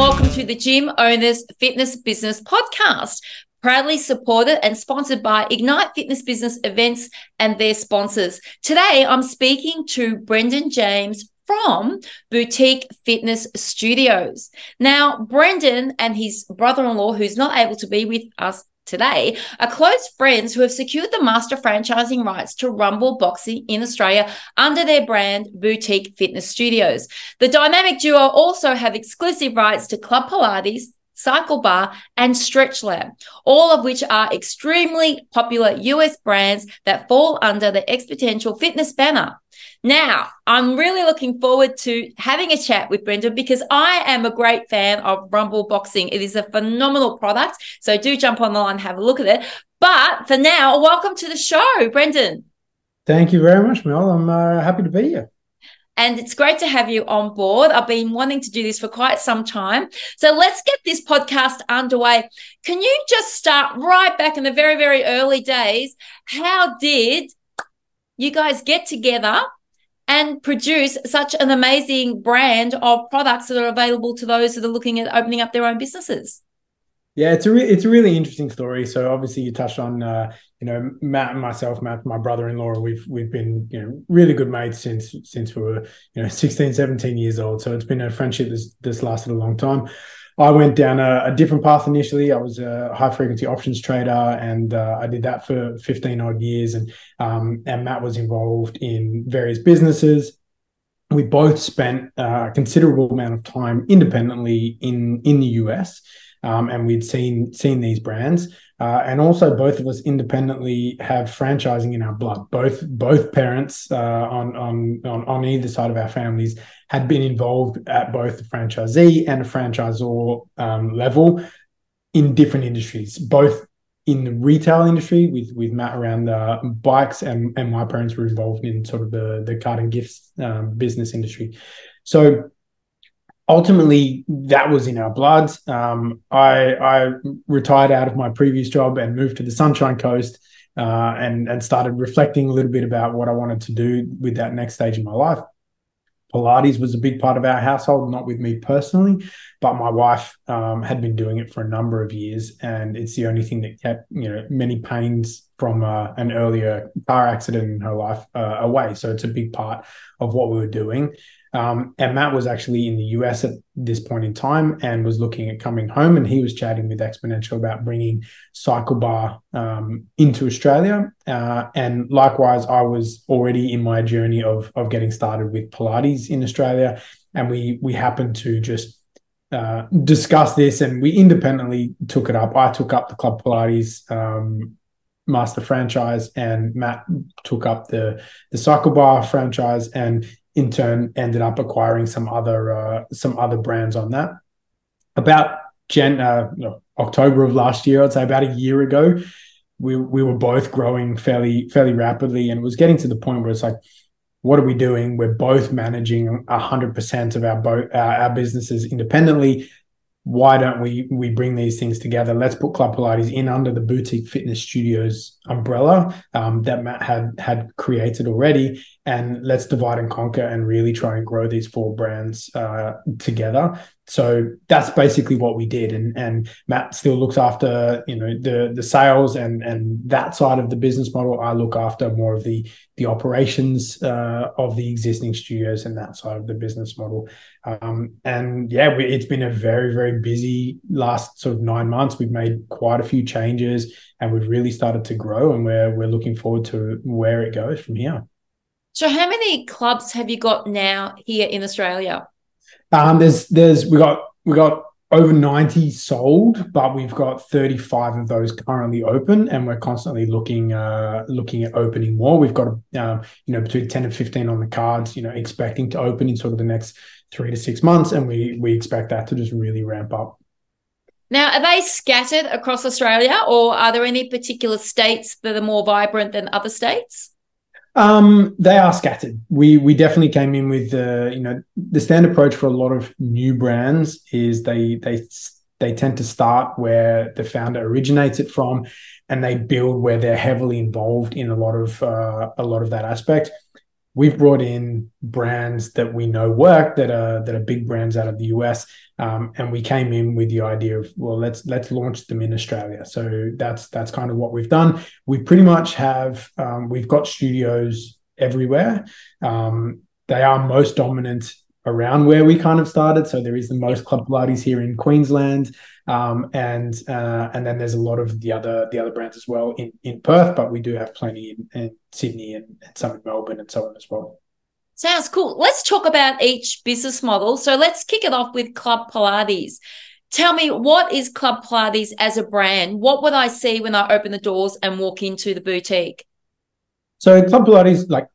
welcome to the Gym Owners Fitness Business Podcast, proudly supported and sponsored by Ignite Fitness Business Events and their sponsors. Today, I'm speaking to Brendan James from Boutique Fitness Studios. Now, Brendan and his brother in law, who's not able to be with us today are close friends who have secured the master franchising rights to Rumble Boxing in Australia under their brand Boutique Fitness Studios. The dynamic duo also have exclusive rights to Club Pilates, Cycle Bar, and Stretch Lab, all of which are extremely popular US brands that fall under the Xponential Fitness banner. Now, I'm really looking forward to having a chat with Brendan because I am a great fan of Rumble Boxing. It is a phenomenal product. So do jump on the line, and have a look at it. But for now, welcome to the show, Brendan. Thank you very much, Mel. I'm uh, happy to be here. And it's great to have you on board. I've been wanting to do this for quite some time. So let's get this podcast underway. Can you just start right back in the very, very early days? How did you guys get together and produce such an amazing brand of products that are available to those that are looking at opening up their own businesses. Yeah, it's a re- it's a really interesting story. So obviously you touched on uh, you know Matt and myself, Matt, my brother-in-law. We've we've been you know really good mates since since we were you know 16, 17 years old. So it's been a friendship that's that's lasted a long time. I went down a, a, different path initially. I was a high frequency options trader, and uh, I did that for 15 odd years. And um, and Matt was involved in various businesses. We both spent uh, a considerable amount of time independently in in the US, um, and we'd seen seen these brands. Uh, and also, both of us independently have franchising in our blood. Both both parents uh, on, on on either side of our families had been involved at both the franchisee and the franchisor um, level in different industries, both in the retail industry with with Matt around uh, bikes, and and my parents were involved in sort of the the card and gifts um, business industry. So ultimately that was in our blood. Um, I, I, retired out of my previous job and moved to the Sunshine Coast uh, and, and started reflecting a little bit about what I wanted to do with that next stage in my life. Pilates was a big part of our household, not with me personally, but my wife um, had been doing it for a number of years, and it's the only thing that kept you know many pains from uh, an earlier car accident in her life uh, away. So it's a big part of what we were doing. Um, and Matt was actually in the US at this point in time and was looking at coming home. And he was chatting with Xponential about bringing Cycle Bar um, into Australia. Uh, and likewise, I was already in my journey of, of getting started with Pilates in Australia. And we we happened to just uh, discuss this and we independently took it up. I took up the Club Pilates um, master franchise and Matt took up the the cycle bar franchise and in turn ended up acquiring some other uh, some other brands on that. About uh, October of last year, I'd say about a year ago, we we were both growing fairly fairly rapidly, and it was getting to the point where it's like, what are we doing? We're both managing hundred percent of our both our, our businesses independently why don't we we bring these things together? Let's put Club Pilates in under the boutique fitness studios umbrella um, that Matt had had created already, and let's divide and conquer and really try and grow these four brands uh, together. So that's basically what we did, and and Matt still looks after you know the the sales and and that side of the business model. I look after more of the the operations uh, of the existing studios and that side of the business model. Um, and yeah, we, it's been a very very busy last sort of nine months. We've made quite a few changes, and we've really started to grow, and we're we're looking forward to where it goes from here. So, how many clubs have you got now here in Australia? Um, there's there's we got we got over 90 sold, but we've got 35 of those currently open, and we're constantly looking uh, looking at opening more. We've got um, you know between 10 and 15 on the cards, you know, expecting to open in sort of the next three to six months, and we we expect that to just really ramp up. Now, are they scattered across Australia, or are there any particular states that are more vibrant than other states? Um, they are scattered. We we definitely came in with the you know the standard approach for a lot of new brands is they they they tend to start where the founder originates it from, and they build where they're heavily involved in a lot of uh, a lot of that aspect. We've brought in brands that we know work that are that are big brands out of the US, um, and we came in with the idea of well, let's let's launch them in Australia. So that's that's kind of what we've done. We pretty much have um, we've got studios everywhere. Um, they are most dominant around where we kind of started. So there is the most club Pilates here in Queensland, um, and uh, and then there's a lot of the other the other brands as well in in Perth, but we do have plenty in, in Sydney and, and some in Melbourne and so on as well. Sounds cool. Let's talk about each business model. So let's kick it off with Club Pilates. Tell me, what is Club Pilates as a brand? What would I see when I open the doors and walk into the boutique? So Club Pilates, like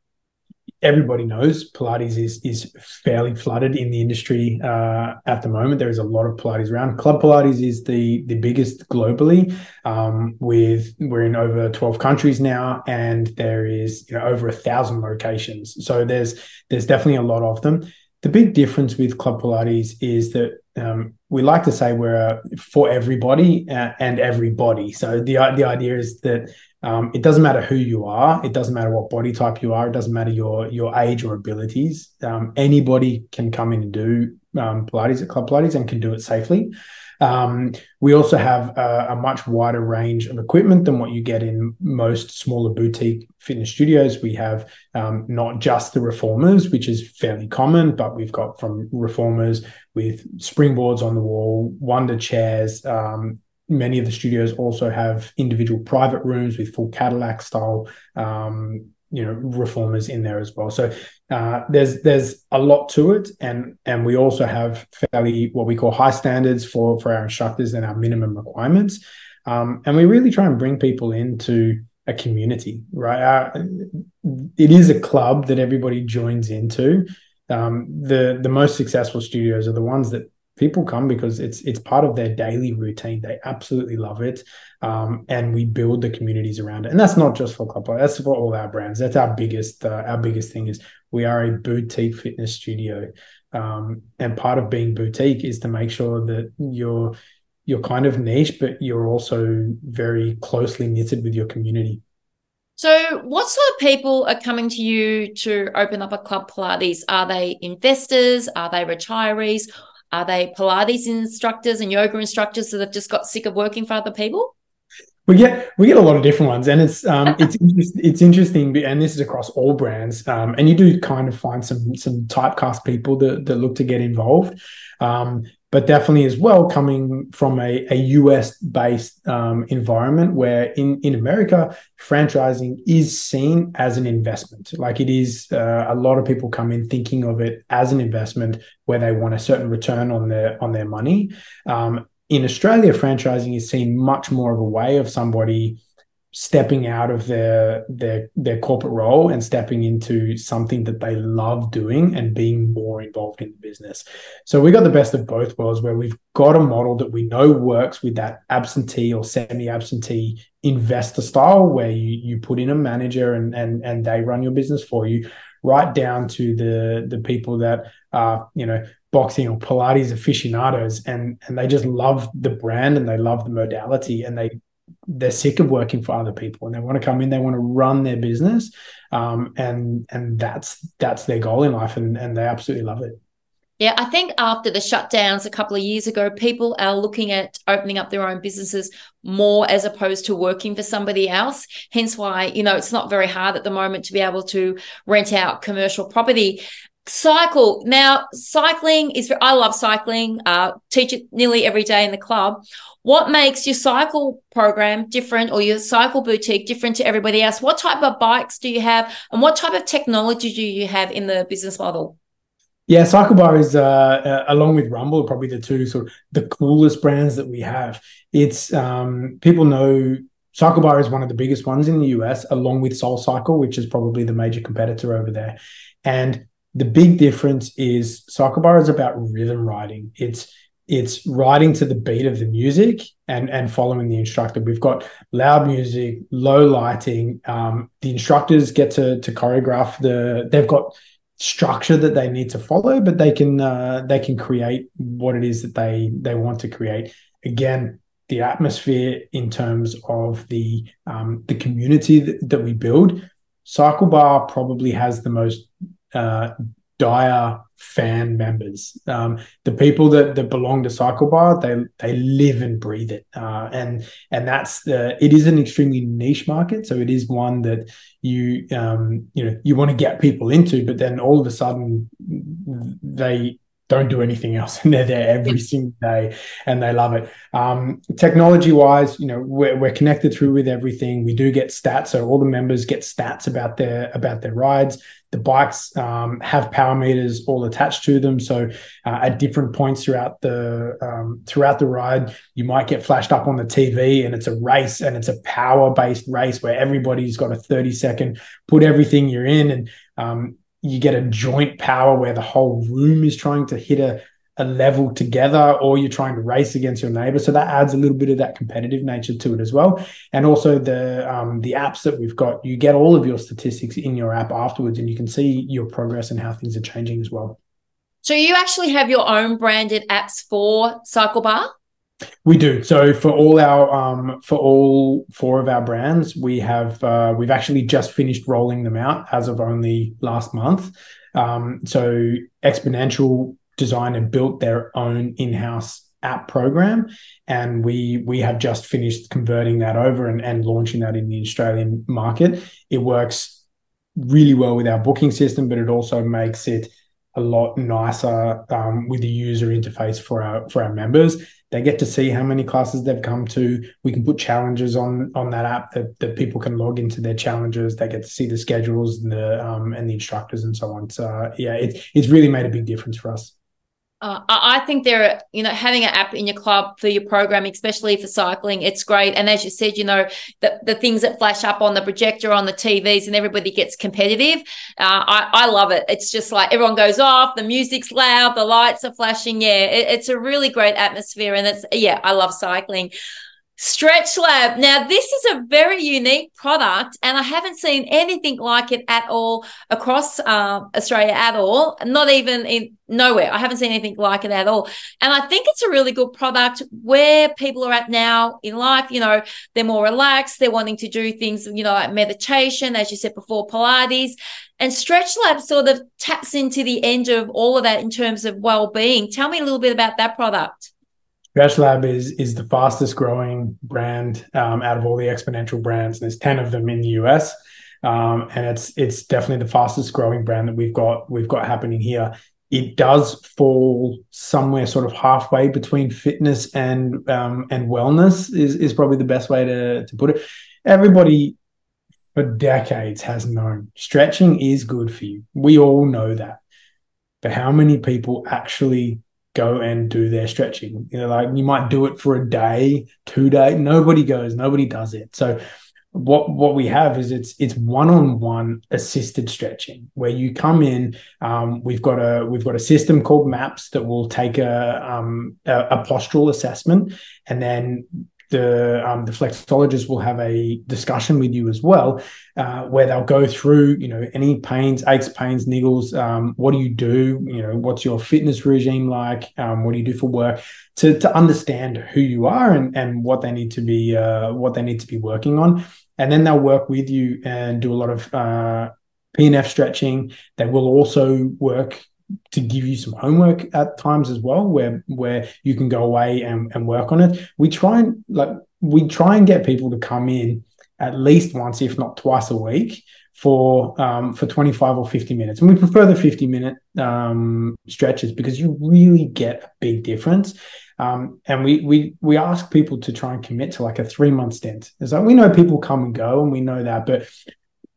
everybody knows Pilates is is fairly flooded in the industry uh, at the moment. There is a lot of Pilates around. Club Pilates is the the biggest globally. Um, with we're in over twelve countries now, and there is you know over a thousand locations. So there's there's definitely a lot of them. The big difference with Club Pilates is that um, we like to say we're for everybody uh, and everybody. So the the idea is that um, it doesn't matter who you are. It doesn't matter what body type you are. It doesn't matter your your age or abilities. Um, anybody can come in and do um, Pilates at Club Pilates and can do it safely. Um, we also have a, a, much wider range of equipment than what you get in most smaller boutique fitness studios. We have um, not just the reformers, which is fairly common, but we've got from reformers with springboards on the wall, wonder chairs, um, many of the studios also have individual private rooms with full Cadillac style um, you know reformers in there as well. So uh, there's there's a lot to it. And and we also have fairly what we call high standards for for our instructors and our minimum requirements. Um, and we really try and bring people into a community right? Our, it is a club that everybody joins into. Um, the the most successful studios are the ones that people come because it's it's part of their daily routine. They absolutely love it, um, and we build the communities around it. And that's not just for Club That's for all our brands. That's our biggest uh, our biggest thing is we are a boutique fitness studio, um, and part of being boutique is to make sure that you're you're kind of niche, but you're also very closely knitted with your community. So, what sort of people are coming to you to open up a club Pilates? Are they investors? Are they retirees? Are they Pilates instructors and yoga instructors that have just got sick of working for other people? We get we get a lot of different ones, and it's um, it's it's interesting, and this is across all brands. Um, and you do kind of find some some typecast people that that look to get involved. Um, but definitely as well coming from a, a US based um, environment where in, in America, franchising is seen as an investment. Like it is, uh, a lot of people come in thinking of it as an investment where they want a certain return on their on their money. Um, in Australia, franchising is seen much more of a way of somebody stepping out of their their their corporate role and stepping into something that they love doing and being more involved in the business. So we got the best of both worlds where we've got a model that we know works with that absentee or semi-absentee investor style where you you put in a manager and and and they run your business for you right down to the the people that are you know boxing or pilates aficionados and and they just love the brand and they love the modality and they they're sick of working for other people and they want to come in they want to run their business um, and and that's that's their goal in life and and they absolutely love it yeah, I think after the shutdowns a couple of years ago, people are looking at opening up their own businesses more as opposed to working for somebody else. Hence why, you know, it's not very hard at the moment to be able to rent out commercial property. Cycle. Now, cycling is, I love cycling, uh, teach it nearly every day in the club. What makes your cycle program different or your cycle boutique different to everybody else? What type of bikes do you have and what type of technology do you have in the business model? Yeah, cycle bar is uh, uh, along with Rumble probably the two sort of the coolest brands that we have. It's um, people know Cycle Bar is one of the biggest ones in the US, along with Soul Cycle, which is probably the major competitor over there. And the big difference is CycleBar is about rhythm riding. It's it's riding to the beat of the music and and following the instructor. We've got loud music, low lighting. Um, the instructors get to to choreograph the. They've got structure that they need to follow, but they can uh, they can create what it is that they they want to create. Again, the atmosphere in terms of the um, the community that, that we build Cycle Bar probably has the most uh, dire fan members. Um, the people that that belong to Cycle Bar, they they live and breathe it, uh, and and that's the. It is an extremely niche market, so it is one that you um, you know you want to get people into, but then all of a sudden they don't do anything else. And they're there every single day and they love it. Um, technology wise you know we're, we're connected through with everything. We do get stats so all the members get stats about their about their rides. The bikes um, have power meters all attached to them. So uh, at different points throughout the um, throughout the ride you might get flashed up on the tv and it's a race and it's a power based race where everybody's got a 30 second put everything you're in. And um, you get a joint power where the whole room is trying to hit a, a level together or you're trying to race against your neighbor. So that adds a little bit of that competitive nature to it as well. And also the um, the apps that we've got you get all of your statistics in your app afterwards and you can see your progress and how things are changing as well. So you actually have your own branded apps for cycle bar we do. So for all our um, for all four of our brands, we have uh, we've actually just finished rolling them out as of only last month. Um, so Xponential designed and built their own in-house app program, and we we have just finished converting that over and, and launching that in the Australian market. It works really well with our booking system, but it also makes it a lot nicer um, with the user interface for our for our members they get to see how many classes they've come to. We can put challenges on on that app that, that people can log into their challenges. They get to see the schedules and the um, and the instructors and so on. So uh, yeah, it's it's really made a big difference for us. Uh, I think there, are, you know, having an app in your club for your program, especially for cycling, it's great. And as you said, you know, the, the things that flash up on the projector on the TVs and everybody gets competitive. Uh, I, I love it. It's just like everyone goes off, the music's loud, the lights are flashing. Yeah, it, it's a really great atmosphere. And it's, yeah, I love cycling. Stretch Lab. Now, this is a very unique product, and I haven't seen anything like it at all across uh, Australia at all. Not even in nowhere. I haven't seen anything like it at all. And I think it's a really good product where people are at now in life. You know, they're more relaxed. They're wanting to do things, you know, like meditation, as you said before, Pilates. And Stretch Lab sort of taps into the end of all of that in terms of well being. Tell me a little bit about that product. Stretch Lab is is the fastest growing brand um, out of all the Xponential brands. There's ten of them in the US, um, and it's it's definitely the fastest growing brand that we've got we've got happening here. It does fall somewhere sort of halfway between fitness and um, and wellness is is probably the best way to to put it. Everybody for decades has known stretching is good for you. We all know that, but how many people actually go and do their stretching. You know, like you might do it for a day, two days. Nobody goes, nobody does it. So what what we have is it's it's one-on-one assisted stretching where you come in um, we've got a we've got a system called maps that will take a um, a, a postural assessment and then the um, the flexologist will have a discussion with you as well, uh, where they'll go through you know any pains, aches, pains, niggles. Um, what do you do? You know, what's your fitness regime like? Um, what do you do for work? To to understand who you are and and what they need to be uh, what they need to be working on, and then they'll work with you and do a lot of uh, PNF stretching. They will also work to give you some homework at times as well where where you can go away and, and work on it. We try and like we try and get people to come in at least once if not twice a week for um, for 25 or 50 minutes. And we prefer the 50 minute um, stretches because you really get a big difference. Um, and we we we ask people to try and commit to like a three month stint. It's like we know people come and go and we know that but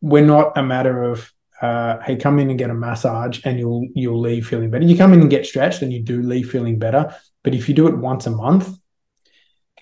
we're not a matter of uh, hey, come in and get a massage and you'll you'll leave feeling better. You come in and get stretched and you do leave feeling better. But if you do it once a month,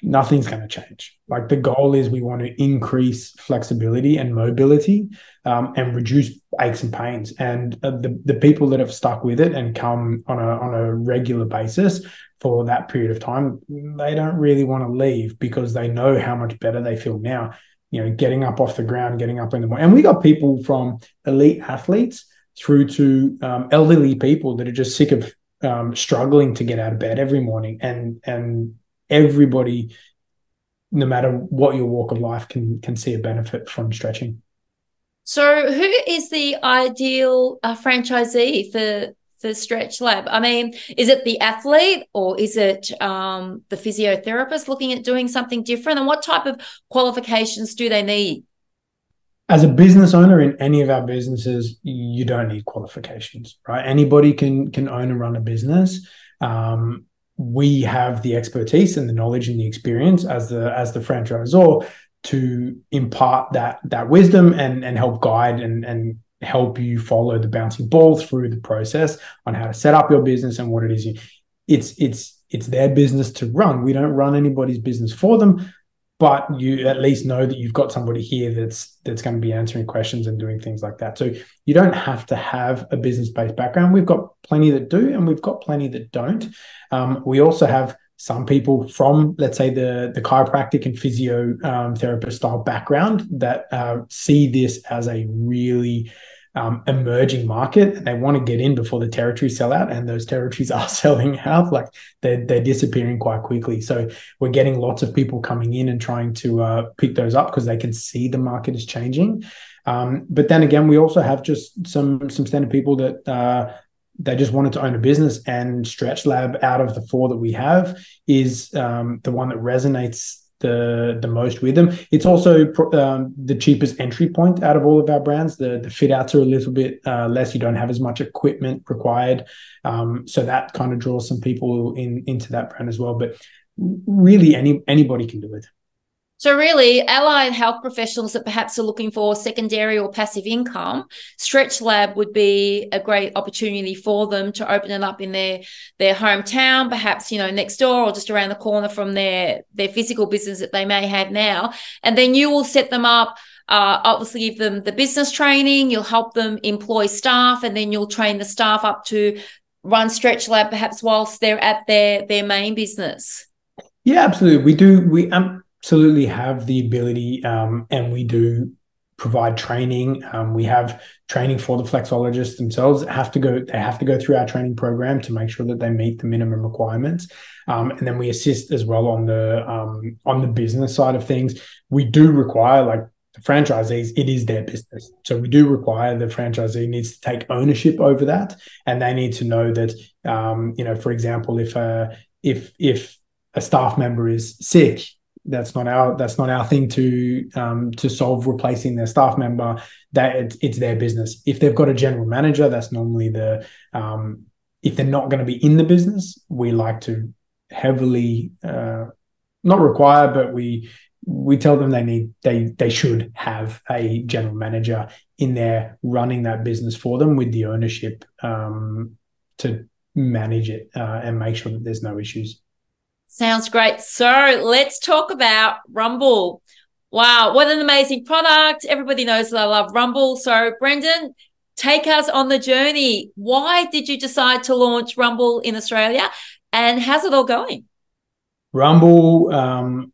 nothing's going to change. Like the goal is we want to increase flexibility and mobility um, and reduce aches and pains. And uh, the, the people that have stuck with it and come on a, on a regular basis for that period of time, they don't really want to leave because they know how much better they feel now you know, getting up off the ground, getting up in the morning. And we got people from elite athletes through to um, elderly people that are just sick of um, struggling to get out of bed every morning. And and everybody, no matter what your walk of life, can can see a benefit from stretching. So, who is the ideal uh, franchisee for for Stretch Lab? I mean, is it the athlete or is it um, the physiotherapist looking at doing something different? And what type of qualifications do they need? As a business owner in any of our businesses, you don't need qualifications, right? Anybody can can own and run a business. Um, we have the expertise and the knowledge and the experience as the as the franchisor to impart that that wisdom and and help guide and and help you follow the bouncing ball through the process on how to set up your business and what it is you it's it's it's their business to run. We don't run anybody's business for them but you at least know that you've got somebody here that's that's going to be answering questions and doing things like that. So you don't have to have a business based background. We've got plenty that do and we've got plenty that don't. Um, we also have some people from let's say the the chiropractic and physio um, therapist style background that uh, see this as a really um, emerging market and they want to get in before the territories sell out and those territories are selling out like they're, they're disappearing quite quickly. So we're getting lots of people coming in and trying to uh, pick those up because they can see the market is changing. Um, but then again we also have just some some standard people that uh, they just wanted to own a business and stretch lab out of the four that we have is um, the one that resonates the the most with them. It's also um, the cheapest entry point out of all of our brands. The the fit outs are a little bit uh, less. You don't have as much equipment required. Um, so that kind of draws some people in into that brand as well. But really any anybody can do it so, really, allied health professionals that perhaps are looking for secondary or passive income, Stretch Lab would be a great opportunity for them to open it up in their their hometown, perhaps you know next door or just around the corner from their their physical business that they may have now, and then you will set them up. Uh, obviously, give them the business training. You'll help them employ staff, and then you'll train the staff up to run Stretch Lab, perhaps whilst they're at their their main business. Yeah, absolutely. We do. We um absolutely have the ability, um, and we do provide training. Um, we have training for the flexologists themselves. Have to go. They have to go through our training program to make sure that they meet the minimum requirements. Um, and then we assist as well on the um, on the business side of things. We do require like the franchisees. It is their business, so we do require the franchisee needs to take ownership over that, and they need to know that. Um, you know, for example, if a if if a staff member is sick that's not our that's not our thing to um, to solve replacing their staff member. That it's, it's their business. If they've got a general manager that's normally the um, if they're not going to be in the business we like to heavily uh, not require but we we tell them they need they they should have a general manager in there running that business for them with the ownership um, to manage it uh, and make sure that there's no issues Sounds great. So let's talk about Rumble. Wow, what an amazing product. Everybody knows that I love Rumble. So, Brendan, take us on the journey. Why did you decide to launch Rumble in Australia and how's it all going? Rumble um,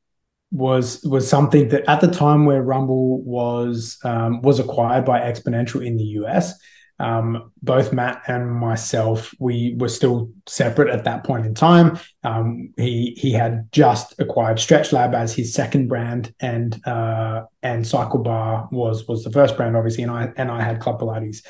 was was something that at the time where Rumble was um, was acquired by Xponential in the US, um, both Matt and myself, we were still separate at that point in time. Um, he he had just acquired Stretch Lab as his second brand, and uh, and Cycle Bar was was the first brand, obviously, and I and I had Club Pilates.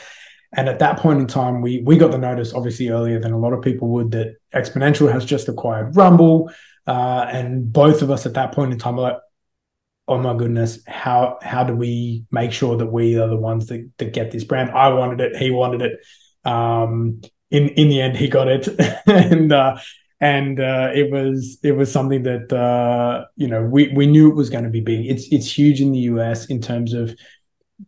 And at that point in time, we we got the notice, obviously earlier than a lot of people would, that Xponential has just acquired Rumble, uh, and both of us at that point in time were like, oh my goodness, how how do we make sure that we are the ones that, that get this brand? I wanted it, he wanted it. Um, in in the end, he got it, and uh, and uh, it was it was something that uh, you know we we knew it was going to be big. It's it's huge in the US in terms of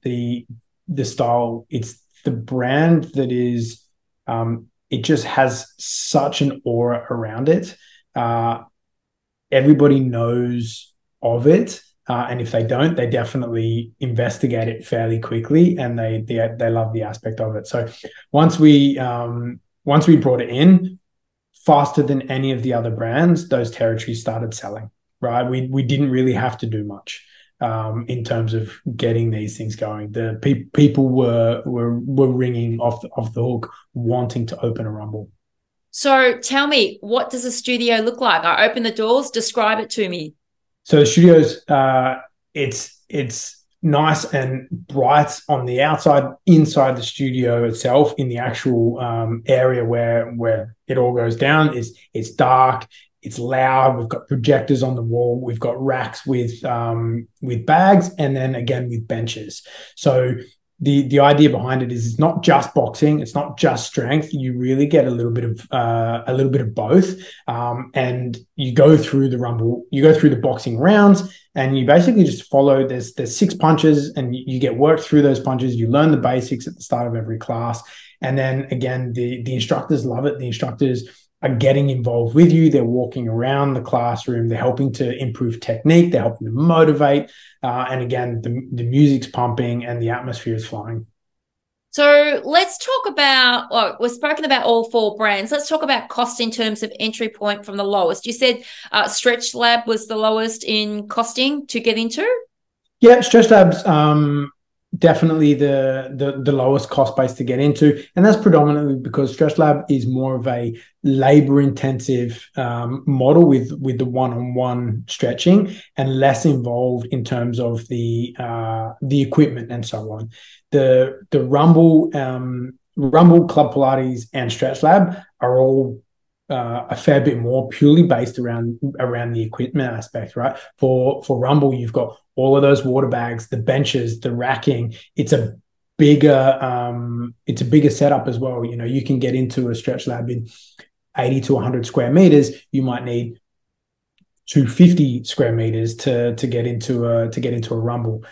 the the style. It's the brand that is. Um, it just has such an aura around it. Uh, everybody knows of it uh, and if they don't, they definitely investigate it fairly quickly, and they they, they love the aspect of it. So once we um, once we brought it in, faster than any of the other brands, those territories started selling. Right, we we didn't really have to do much um, in terms of getting these things going. The pe- people were were were ringing off the, off the hook, wanting to open a rumble. So tell me, what does a studio look like? I open the doors. Describe it to me. So the studios, uh, it's it's nice and bright on the outside, inside the studio itself, in the actual um, area where where it all goes down. is It's dark, it's loud. We've got projectors on the wall. We've got racks with um, with bags, and then again with benches. So the the idea behind it is it's not just boxing it's not just strength. You really get a little bit of uh, a little bit of both. Um, and you go through the rumble you go through the boxing rounds and you basically just follow there's there's six punches and you, you get worked through those punches. You learn the basics at the start of every class. And then again the the instructors love it. The instructors are getting involved with you. They're walking around the classroom. They're helping to improve technique. They're helping to motivate. Uh, and again, the, the music's pumping and the atmosphere is flying. So let's talk about, well, we've spoken about all four brands. Let's talk about cost in terms of entry point from the lowest. You said uh, Stretch Lab was the lowest in costing to get into? Yeah, Stretch Labs um, definitely the, the the lowest cost base to get into and that's predominantly because stretch lab is more of a labor intensive um, model with with the one-on-one stretching and less involved in terms of the uh, the equipment and so on the the rumble um, rumble club pilates and stretch lab are all uh, a fair bit more purely based around around the equipment aspect, right? For for Rumble, you've got all of those water bags, the benches, the racking. It's a bigger um, it's a bigger setup as well. You know, you can get into a stretch lab in 80 to 100 square meters. You might need 250 square meters to to get into a to get into a rumble.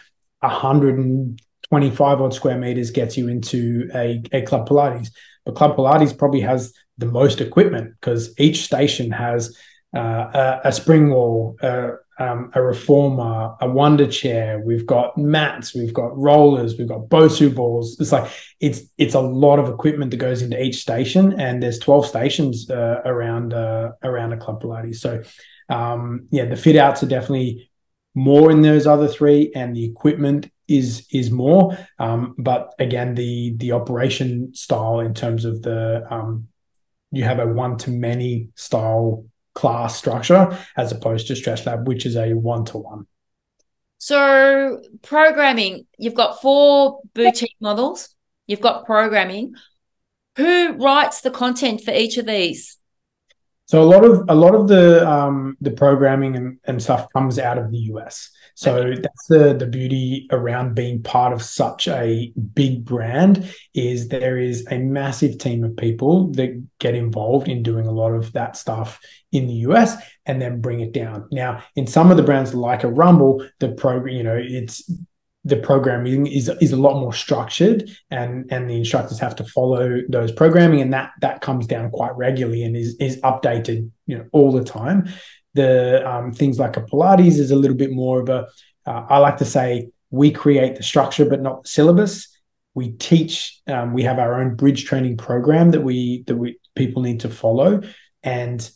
125 odd square meters gets you into a, a club Pilates. But Club Pilates probably has the most equipment because each station has uh, a, a, spring wall, uh, um, a reformer, a wonder chair. We've got mats, we've got rollers, we've got Bosu balls. It's like it's it's a lot of equipment that goes into each station, and there's 12 stations uh, around uh, around a club Pilates. So um, yeah, the fit outs are definitely more in those other three, and the equipment is is more. Um, but again, the the operation style in terms of the um, you have a one to many style class structure as opposed to Stretch Lab, which is a one to one. So, programming, you've got four boutique models, you've got programming. Who writes the content for each of these? So a lot of a lot of the um, the programming and, and stuff comes out of the US. So that's the the beauty around being part of such a big brand is there is a massive team of people that get involved in doing a lot of that stuff in the US and then bring it down. Now, in some of the brands like a Rumble, the program, you know, it's the programming is is a lot more structured and and the instructors have to follow those programming and that that comes down quite regularly and is is updated you know all the time the um, things like a Pilates is a little bit more of a. Uh, I like to say we create the structure, but not the syllabus. We teach. Um, we have our own bridge training program that we that we people need to follow, and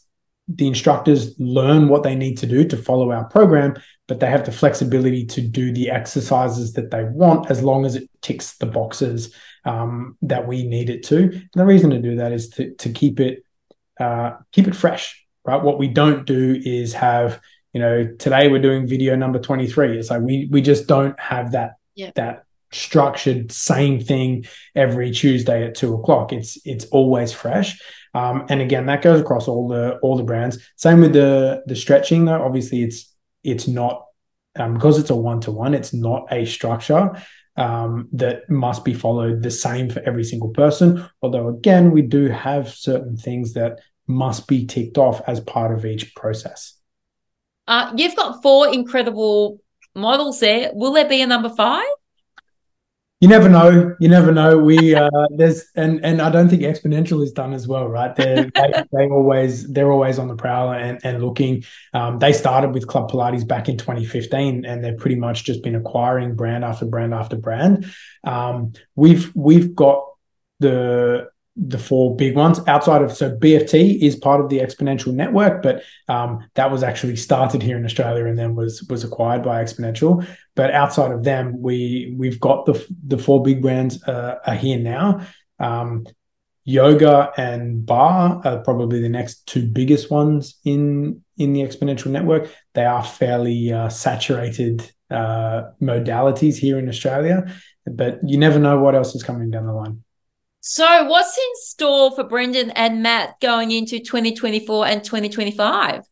the instructors learn what they need to do to follow our program, but they have the flexibility to do the exercises that they want as long as it ticks the boxes um, that we need it to. And the reason to do that is to to keep it uh, keep it fresh right? What we don't do is have, you know, today we're doing video number 23. It's like we we just don't have that yeah. that structured same thing every Tuesday at two o'clock. It's it's always fresh. Um, and again, that goes across all the all the brands. Same with the the stretching though. Obviously, it's it's not um, because it's a one to one. It's not a structure um, that must be followed the same for every single person. Although again, we do have certain things that must be ticked off as part of each process. Uh, you've got four incredible models there. Will there be a number five? You never know. You never know. We uh, there's and and I don't think Xponential is done as well, right? They're, they they always they're always on the prowl and, and looking. Um, they started with Club Pilates back in 2015, and they've pretty much just been acquiring brand after brand after brand. Um, we've we've got the the four big ones outside of so BFT is part of the Xponential network, but um, that was actually started here in Australia and then was was acquired by Xponential. But outside of them, we we've got the the four big brands uh, are here now. Um, yoga and barre are probably the next two biggest ones in in the Xponential network. They are fairly uh, saturated uh, modalities here in Australia, but you never know what else is coming down the line. So, what's in store for Brendan and Matt going into 2024 and 2025?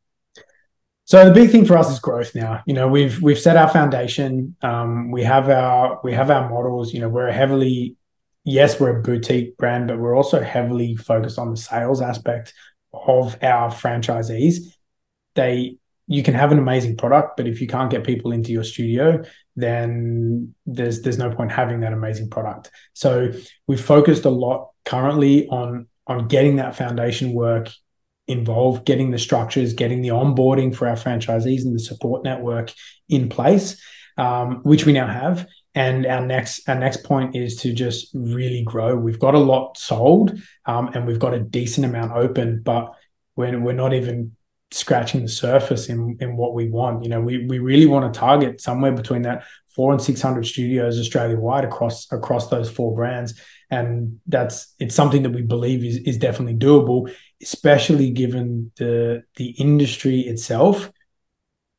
So the big thing for us is growth now. You know, we've we've set our foundation. Um, we have our we have our models. You know, we're heavily yes, we're a boutique brand, but we're also heavily focused on the sales aspect of our franchisees. They you can have an amazing product, but if you can't get people into your studio, then there's there's no point having that amazing product. So we've focused a lot currently on on getting that foundation work involved, getting the structures, getting the onboarding for our franchisees and the support network in place, um, which we now have. And our next our next point is to just really grow. We've got a lot sold, um, and we've got a decent amount open, but we're we're not even scratching the surface in in what we want. You know, we we really want to target somewhere between that four and six hundred studios Australia wide across across those four brands, and that's it's something that we believe is is definitely doable especially given the the industry itself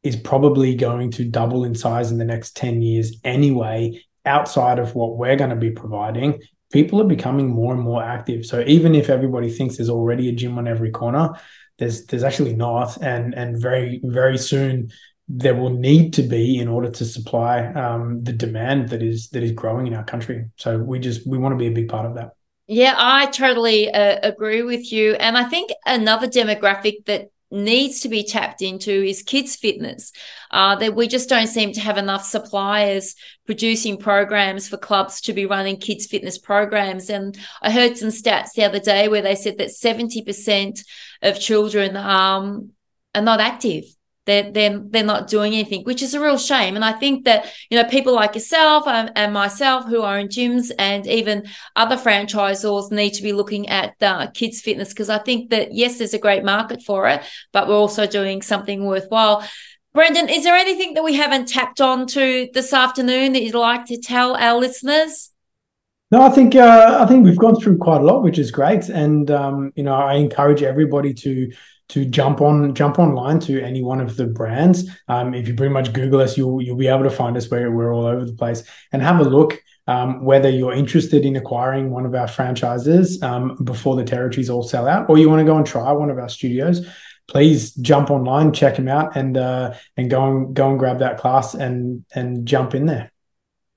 is probably going to double in size in the next 10 years anyway outside of what we're going to be providing. People are becoming more and more active. So even if everybody thinks there's already a gym on every corner there's there's actually not. And and very very soon there will need to be in order to supply um, the demand that is that is growing in our country. So we just we want to be a big part of that. Yeah, I totally uh, agree with you. And I think another demographic that needs to be tapped into is kids fitness. Uh, that we just don't seem to have enough suppliers producing programs for clubs to be running kids fitness programs. And i heard some stats the other day where they said that 70% of children um, are not active they're, they're, they're not doing anything, which is a real shame. And I think that, you know, people like yourself and, and myself who are in gyms and even other franchisors need to be looking at uh, kids fitness because I think that, yes, there's a great market for it, but we're also doing something worthwhile. Brendan, is there anything that we haven't tapped on to this afternoon that you'd like to tell our listeners? No, I think uh, I think we've gone through quite a lot, which is great, and um, you know I encourage everybody to to jump on jump online to any one of the brands. Um, if you pretty much Google us, you'll you'll be able to find us where we're all over the place and have a look. Um, whether you're interested in acquiring one of our franchises um, before the territories all sell out, or you want to go and try one of our studios, please jump online, check them out, and uh, and go and go and grab that class and and jump in there.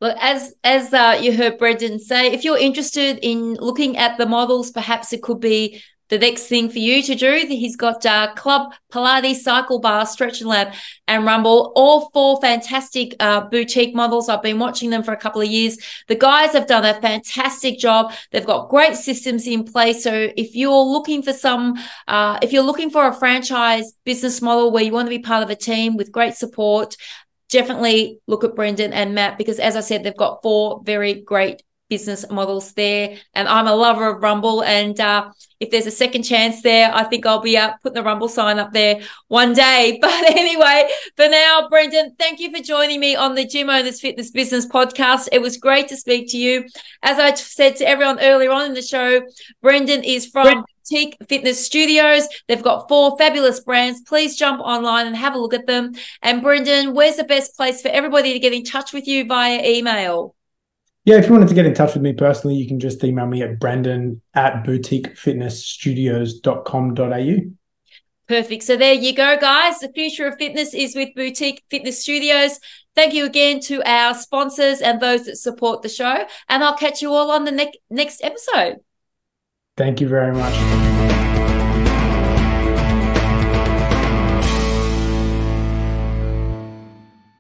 Look, as as uh, you heard Brendan say, if you're interested in looking at the models, perhaps it could be the next thing for you to do. He's got uh, Club, Pilates, Cycle Bar, Stretch and Lab, and Rumble. All four fantastic uh, boutique models. I've been watching them for a couple of years. The guys have done a fantastic job. They've got great systems in place. So if you're looking for some, uh, if you're looking for a franchise business model where you want to be part of a team with great support, definitely look at Brendan and Matt because, as I said, they've got four very great business models there. And I'm a lover of Rumble. And uh, if there's a second chance there, I think I'll be uh, putting the Rumble sign up there one day. But anyway, for now, Brendan, thank you for joining me on the Gym Owners Fitness Business podcast. It was great to speak to you. As I said to everyone earlier on in the show, Brendan is from Boutique Fitness Studios. They've got four fabulous brands. Please jump online and have a look at them. And Brendan, where's the best place for everybody to get in touch with you via email? Yeah, if you wanted to get in touch with me personally, you can just email me at brendan at boutiquefitnessstudios.com.au. Perfect. So there you go, guys. The future of fitness is with Boutique Fitness Studios. Thank you again to our sponsors and those that support the show. And I'll catch you all on the ne- next episode. Thank you very much.